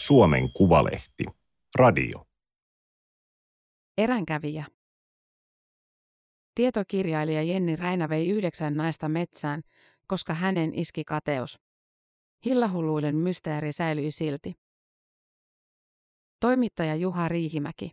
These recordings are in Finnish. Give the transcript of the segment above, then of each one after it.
Suomen Kuvalehti. Radio. Eränkävijä. Tietokirjailija Jenni Räinä vei yhdeksän naista metsään, koska hänen iski kateus. Hillahulluuden mysteeri säilyi silti. Toimittaja Juha Riihimäki.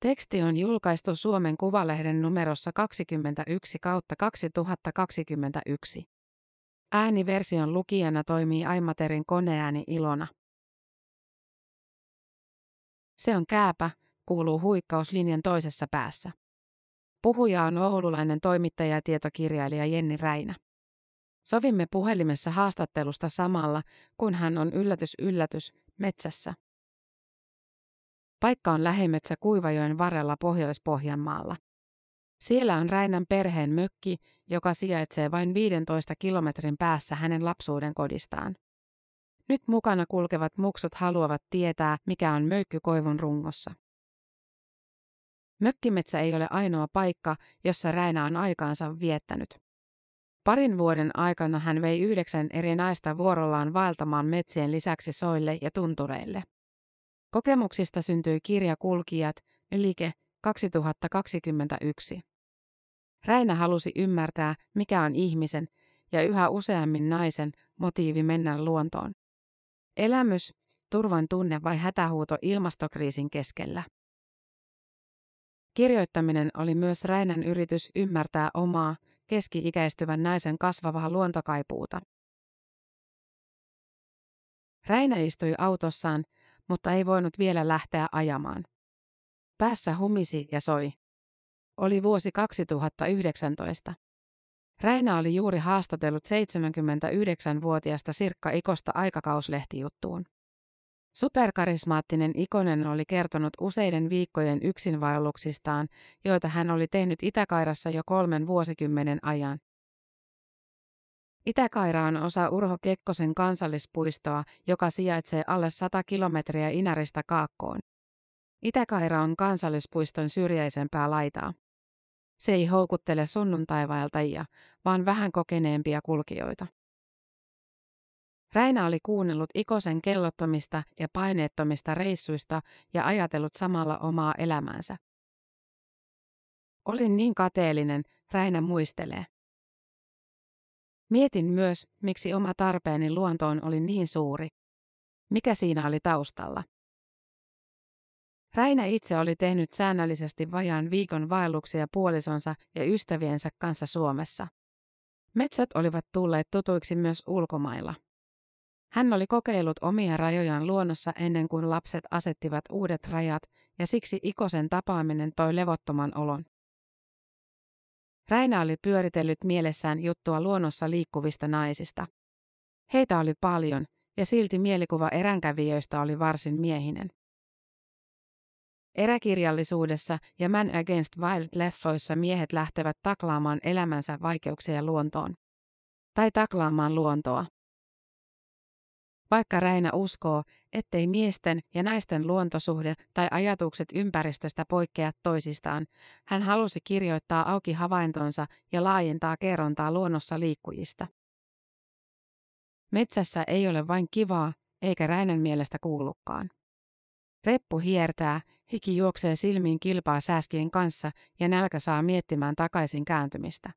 Teksti on julkaistu Suomen Kuvalehden numerossa 21 kautta 2021. Ääniversion lukijana toimii Aimaterin koneääni Ilona. Se on kääpä, kuuluu huikkauslinjan toisessa päässä. Puhuja on oululainen toimittaja ja tietokirjailija Jenni Räinä. Sovimme puhelimessa haastattelusta samalla, kun hän on yllätys yllätys metsässä. Paikka on lähimetsä Kuivajoen varrella Pohjois-Pohjanmaalla. Siellä on Räinän perheen mökki, joka sijaitsee vain 15 kilometrin päässä hänen lapsuuden kodistaan. Nyt mukana kulkevat muksut haluavat tietää, mikä on möykky koivun rungossa. Mökkimetsä ei ole ainoa paikka, jossa Räinä on aikaansa viettänyt. Parin vuoden aikana hän vei yhdeksän eri naista vuorollaan vaeltamaan metsien lisäksi soille ja tuntureille. Kokemuksista syntyi kirja Kulkijat, Ylike, 2021. Räinä halusi ymmärtää, mikä on ihmisen ja yhä useammin naisen motiivi mennä luontoon. Elämys, turvan tunne vai hätähuuto ilmastokriisin keskellä? Kirjoittaminen oli myös Räinän yritys ymmärtää omaa, keski-ikäistyvän naisen kasvavaa luontokaipuuta. Räinä istui autossaan, mutta ei voinut vielä lähteä ajamaan. Päässä humisi ja soi. Oli vuosi 2019. Räinä oli juuri haastatellut 79-vuotiasta Sirkka Ikosta aikakauslehtijuttuun. Superkarismaattinen Ikonen oli kertonut useiden viikkojen yksinvaelluksistaan, joita hän oli tehnyt Itäkairassa jo kolmen vuosikymmenen ajan. Itäkaira on osa Urho Kekkosen kansallispuistoa, joka sijaitsee alle 100 kilometriä Inäristä Kaakkoon. Itäkaira on kansallispuiston syrjäisempää laitaa. Se ei houkuttele sunnuntaivaeltajia, vaan vähän kokeneempia kulkijoita. Räinä oli kuunnellut Ikosen kellottomista ja paineettomista reissuista ja ajatellut samalla omaa elämäänsä. Olin niin kateellinen, Räinä muistelee. Mietin myös, miksi oma tarpeeni luontoon oli niin suuri. Mikä siinä oli taustalla? Räinä itse oli tehnyt säännöllisesti vajaan viikon vaelluksia puolisonsa ja ystäviensä kanssa Suomessa. Metsät olivat tulleet tutuiksi myös ulkomailla. Hän oli kokeillut omia rajojaan luonnossa ennen kuin lapset asettivat uudet rajat, ja siksi Ikosen tapaaminen toi levottoman olon. Räinä oli pyöritellyt mielessään juttua luonnossa liikkuvista naisista. Heitä oli paljon, ja silti mielikuva eränkävijöistä oli varsin miehinen. Eräkirjallisuudessa ja Man Against Wild-leffoissa miehet lähtevät taklaamaan elämänsä vaikeuksia luontoon. Tai taklaamaan luontoa. Vaikka Räinä uskoo, ettei miesten ja naisten luontosuhde tai ajatukset ympäristöstä poikkea toisistaan, hän halusi kirjoittaa auki havaintonsa ja laajentaa kerrontaa luonnossa liikkujista. Metsässä ei ole vain kivaa, eikä Räinän mielestä kuulukaan. Reppu hiertää, hiki juoksee silmiin kilpaa sääskien kanssa ja nälkä saa miettimään takaisin kääntymistä.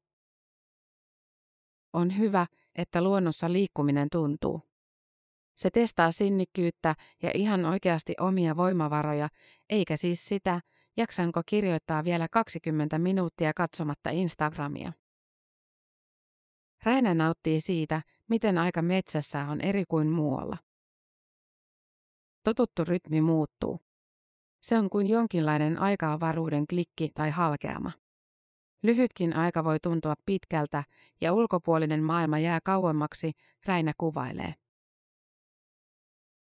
On hyvä, että luonnossa liikkuminen tuntuu. Se testaa sinnikkyyttä ja ihan oikeasti omia voimavaroja, eikä siis sitä, jaksanko kirjoittaa vielä 20 minuuttia katsomatta Instagramia. Räinä nauttii siitä, miten aika metsässä on eri kuin muualla. Totuttu rytmi muuttuu. Se on kuin jonkinlainen aikaavaruuden klikki tai halkeama. Lyhytkin aika voi tuntua pitkältä ja ulkopuolinen maailma jää kauemmaksi, Räinä kuvailee.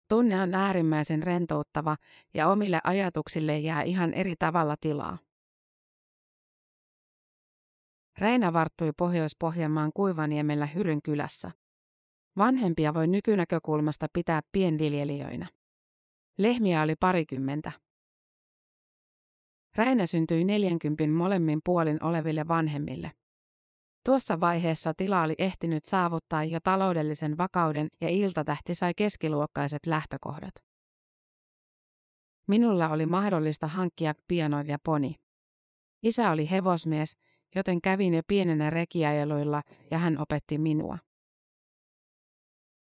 Tunne on äärimmäisen rentouttava ja omille ajatuksille jää ihan eri tavalla tilaa. Räinä varttui Pohjois-Pohjanmaan Kuivaniemellä Hyryn kylässä. Vanhempia voi nykynäkökulmasta pitää pienviljelijöinä. Lehmiä oli parikymmentä. Räinä syntyi 40 molemmin puolin oleville vanhemmille. Tuossa vaiheessa tila oli ehtinyt saavuttaa jo taloudellisen vakauden ja iltatähti sai keskiluokkaiset lähtökohdat. Minulla oli mahdollista hankkia piano ja poni. Isä oli hevosmies, joten kävin jo pienenä rekiajeluilla ja hän opetti minua.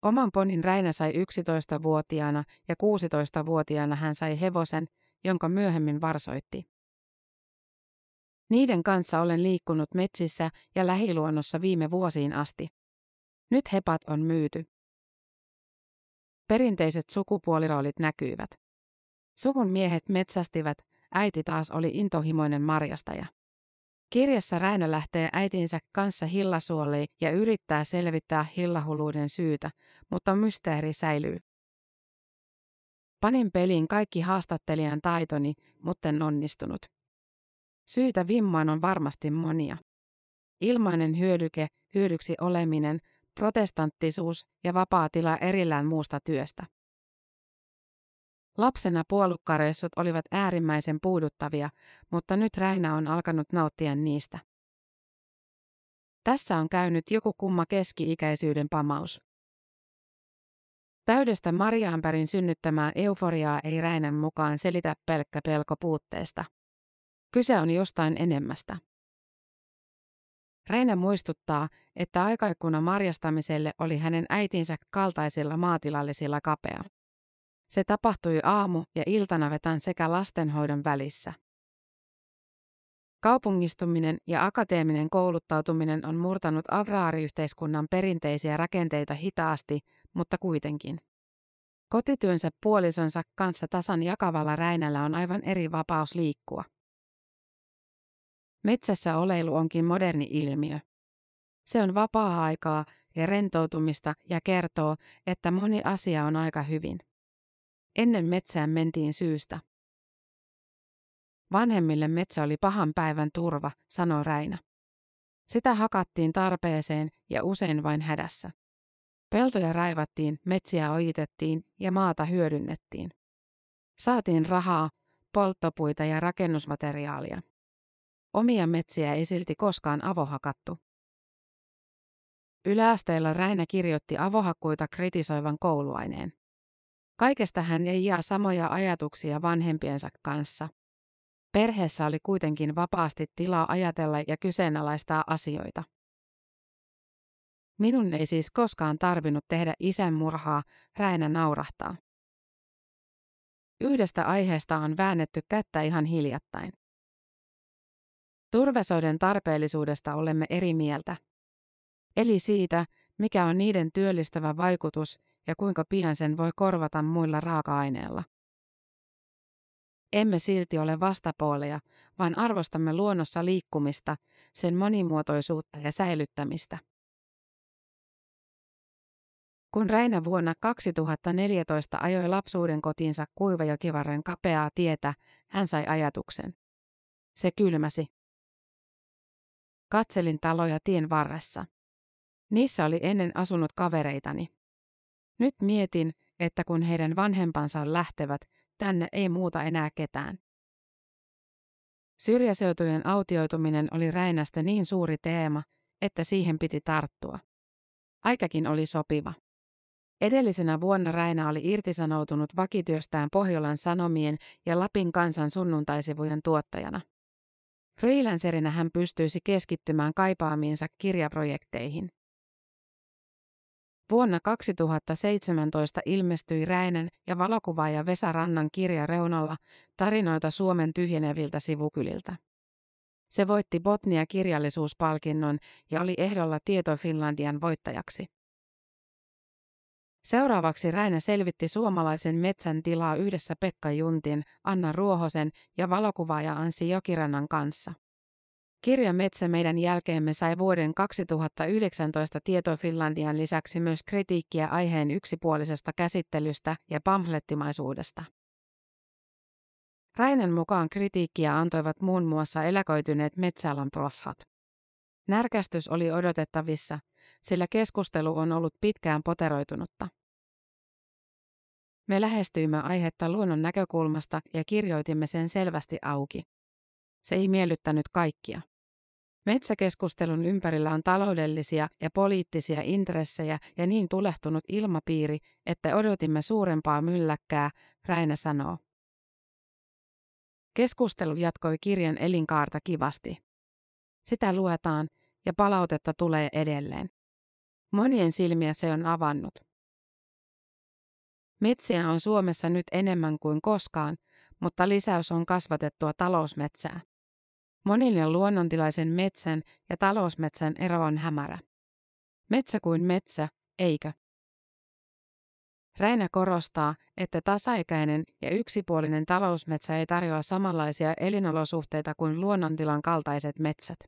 Oman ponin Räinä sai 11-vuotiaana ja 16-vuotiaana hän sai hevosen, jonka myöhemmin varsoitti. Niiden kanssa olen liikkunut metsissä ja lähiluonnossa viime vuosiin asti. Nyt hepat on myyty. Perinteiset sukupuoliroolit näkyivät. Suvun miehet metsästivät, äiti taas oli intohimoinen marjastaja. Kirjassa Räinö lähtee äitinsä kanssa hillasuoliin ja yrittää selvittää hillahuluuden syytä, mutta mysteeri säilyy. Panin peliin kaikki haastattelijan taitoni, mutta en onnistunut. Syitä vimmaan on varmasti monia. Ilmainen hyödyke, hyödyksi oleminen, protestanttisuus ja vapaa tila erillään muusta työstä. Lapsena puolukkareissut olivat äärimmäisen puuduttavia, mutta nyt Räinä on alkanut nauttia niistä. Tässä on käynyt joku kumma keski-ikäisyyden pamaus. Täydestä Mariaanpärin synnyttämää euforiaa ei Räinän mukaan selitä pelkkä pelko puutteesta. Kyse on jostain enemmästä. Reinä muistuttaa, että aikaikkuna marjastamiselle oli hänen äitinsä kaltaisilla maatilallisilla kapea. Se tapahtui aamu- ja iltanavetan sekä lastenhoidon välissä. Kaupungistuminen ja akateeminen kouluttautuminen on murtanut agraariyhteiskunnan perinteisiä rakenteita hitaasti, mutta kuitenkin. Kotityönsä puolisonsa kanssa tasan jakavalla Räinällä on aivan eri vapaus liikkua. Metsässä oleilu onkin moderni ilmiö. Se on vapaa-aikaa ja rentoutumista ja kertoo, että moni asia on aika hyvin. Ennen metsään mentiin syystä. Vanhemmille metsä oli pahan päivän turva, sanoi Räinä. Sitä hakattiin tarpeeseen ja usein vain hädässä. Peltoja raivattiin, metsiä ojitettiin ja maata hyödynnettiin. Saatiin rahaa, polttopuita ja rakennusmateriaalia. Omia metsiä ei silti koskaan avohakattu. Yläasteella Räinä kirjoitti avohakkuita kritisoivan kouluaineen. Kaikesta hän ei jää samoja ajatuksia vanhempiensa kanssa. Perheessä oli kuitenkin vapaasti tilaa ajatella ja kyseenalaistaa asioita. Minun ei siis koskaan tarvinnut tehdä isän murhaa, Räinä naurahtaa. Yhdestä aiheesta on väännetty kättä ihan hiljattain. Turvesoiden tarpeellisuudesta olemme eri mieltä. Eli siitä, mikä on niiden työllistävä vaikutus ja kuinka pian sen voi korvata muilla raaka-aineilla. Emme silti ole vastapuoleja, vaan arvostamme luonnossa liikkumista, sen monimuotoisuutta ja säilyttämistä. Kun Räinä vuonna 2014 ajoi lapsuuden kotiinsa Kuivajokivarren kapeaa tietä, hän sai ajatuksen. Se kylmäsi. Katselin taloja tien varressa. Niissä oli ennen asunut kavereitani. Nyt mietin, että kun heidän vanhempansa lähtevät, tänne ei muuta enää ketään. Syrjäseutujen autioituminen oli Räinästä niin suuri teema, että siihen piti tarttua. Aikakin oli sopiva. Edellisenä vuonna Räinä oli irtisanoutunut vakityöstään Pohjolan Sanomien ja Lapin kansan sunnuntaisivujen tuottajana. Freelancerina hän pystyisi keskittymään kaipaamiinsa kirjaprojekteihin. Vuonna 2017 ilmestyi Räinen ja valokuvaaja Vesa Rannan kirja Reunalla tarinoita Suomen tyhjeneviltä sivukyliltä. Se voitti Botnia kirjallisuuspalkinnon ja oli ehdolla Tieto Finlandian voittajaksi. Seuraavaksi Räinä selvitti suomalaisen metsän tilaa yhdessä Pekka Juntin, Anna Ruohosen ja valokuvaaja Ansi Jokirannan kanssa. Kirja Metsä meidän jälkeemme sai vuoden 2019 Tieto Finlandian lisäksi myös kritiikkiä aiheen yksipuolisesta käsittelystä ja pamflettimaisuudesta. Rainen mukaan kritiikkiä antoivat muun muassa eläköityneet metsäalan proffat. Närkästys oli odotettavissa, sillä keskustelu on ollut pitkään poteroitunutta. Me lähestyimme aihetta luonnon näkökulmasta ja kirjoitimme sen selvästi auki. Se ei miellyttänyt kaikkia. Metsäkeskustelun ympärillä on taloudellisia ja poliittisia intressejä ja niin tulehtunut ilmapiiri, että odotimme suurempaa mylläkkää, Räinä sanoo. Keskustelu jatkoi kirjan elinkaarta kivasti. Sitä luetaan ja palautetta tulee edelleen. Monien silmiä se on avannut. Metsiä on Suomessa nyt enemmän kuin koskaan, mutta lisäys on kasvatettua talousmetsää. Monille luonnontilaisen metsän ja talousmetsän ero on hämärä. Metsä kuin metsä, eikö? Räinä korostaa, että tasaikäinen ja yksipuolinen talousmetsä ei tarjoa samanlaisia elinolosuhteita kuin luonnontilan kaltaiset metsät.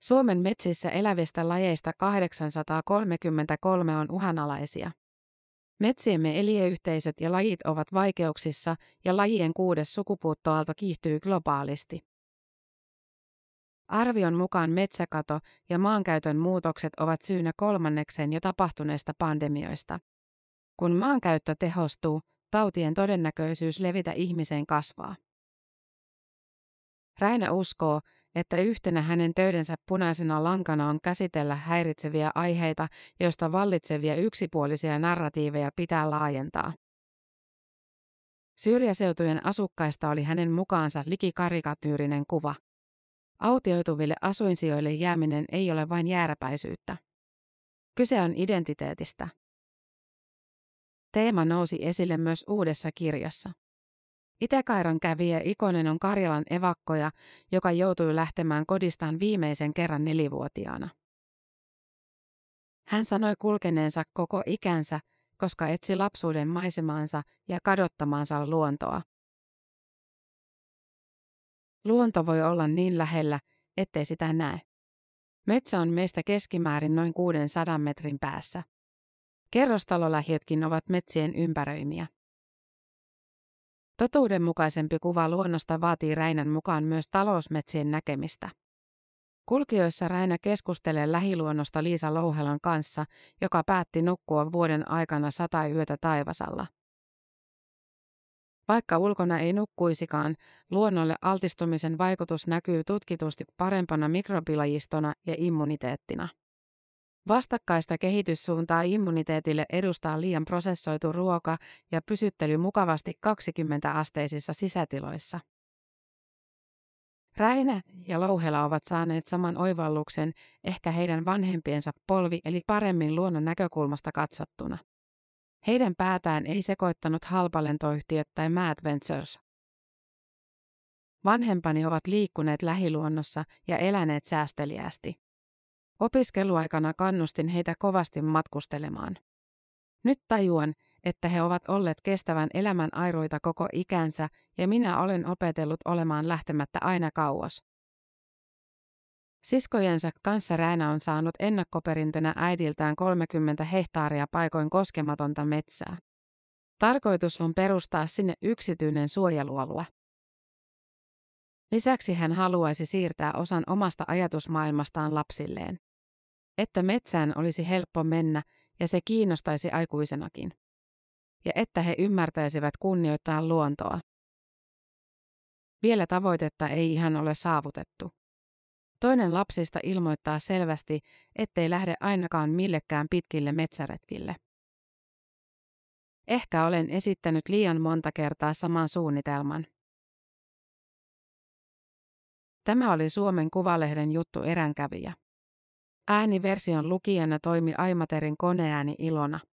Suomen metsissä elävistä lajeista 833 on uhanalaisia. Metsiemme eliöyhteisöt ja lajit ovat vaikeuksissa ja lajien kuudes sukupuuttoaalto kiihtyy globaalisti. Arvion mukaan metsäkato ja maankäytön muutokset ovat syynä kolmannekseen jo tapahtuneista pandemioista. Kun maankäyttö tehostuu, tautien todennäköisyys levitä ihmiseen kasvaa. Räinä uskoo, että yhtenä hänen töidensä punaisena lankana on käsitellä häiritseviä aiheita, joista vallitsevia yksipuolisia narratiiveja pitää laajentaa. Syrjäseutujen asukkaista oli hänen mukaansa liki karikatyyrinen kuva. Autioituville asuinsijoille jääminen ei ole vain jääräpäisyyttä. Kyse on identiteetistä. Teema nousi esille myös uudessa kirjassa. Itäkairan kävijä Ikonen on Karjalan evakkoja, joka joutui lähtemään kodistaan viimeisen kerran nelivuotiaana. Hän sanoi kulkeneensa koko ikänsä, koska etsi lapsuuden maisemaansa ja kadottamaansa luontoa. Luonto voi olla niin lähellä, ettei sitä näe. Metsä on meistä keskimäärin noin 600 metrin päässä. Kerrostalolähiötkin ovat metsien ympäröimiä. Totuudenmukaisempi kuva luonnosta vaatii Räinän mukaan myös talousmetsien näkemistä. Kulkijoissa Räinä keskustelee lähiluonnosta Liisa Louhelan kanssa, joka päätti nukkua vuoden aikana sata yötä taivasalla. Vaikka ulkona ei nukkuisikaan, luonnolle altistumisen vaikutus näkyy tutkitusti parempana mikrobilajistona ja immuniteettina. Vastakkaista kehityssuuntaa immuniteetille edustaa liian prosessoitu ruoka ja pysyttely mukavasti 20-asteisissa sisätiloissa. Räinä ja Louhela ovat saaneet saman oivalluksen, ehkä heidän vanhempiensa polvi eli paremmin luonnon näkökulmasta katsottuna. Heidän päätään ei sekoittanut halpalentoyhtiöt tai Mad Ventures. Vanhempani ovat liikkuneet lähiluonnossa ja eläneet säästeliäästi. Opiskeluaikana kannustin heitä kovasti matkustelemaan. Nyt tajuan, että he ovat olleet kestävän elämän airoita koko ikänsä ja minä olen opetellut olemaan lähtemättä aina kauas. Siskojensa kanssa Räänä on saanut ennakkoperintönä äidiltään 30 hehtaaria paikoin koskematonta metsää. Tarkoitus on perustaa sinne yksityinen suojelualue. Lisäksi hän haluaisi siirtää osan omasta ajatusmaailmastaan lapsilleen että metsään olisi helppo mennä ja se kiinnostaisi aikuisenakin. Ja että he ymmärtäisivät kunnioittaa luontoa. Vielä tavoitetta ei ihan ole saavutettu. Toinen lapsista ilmoittaa selvästi, ettei lähde ainakaan millekään pitkille metsäretkille. Ehkä olen esittänyt liian monta kertaa saman suunnitelman. Tämä oli Suomen Kuvalehden juttu eränkävijä. Ääniversion lukijana toimi Aimaterin koneääni Ilona.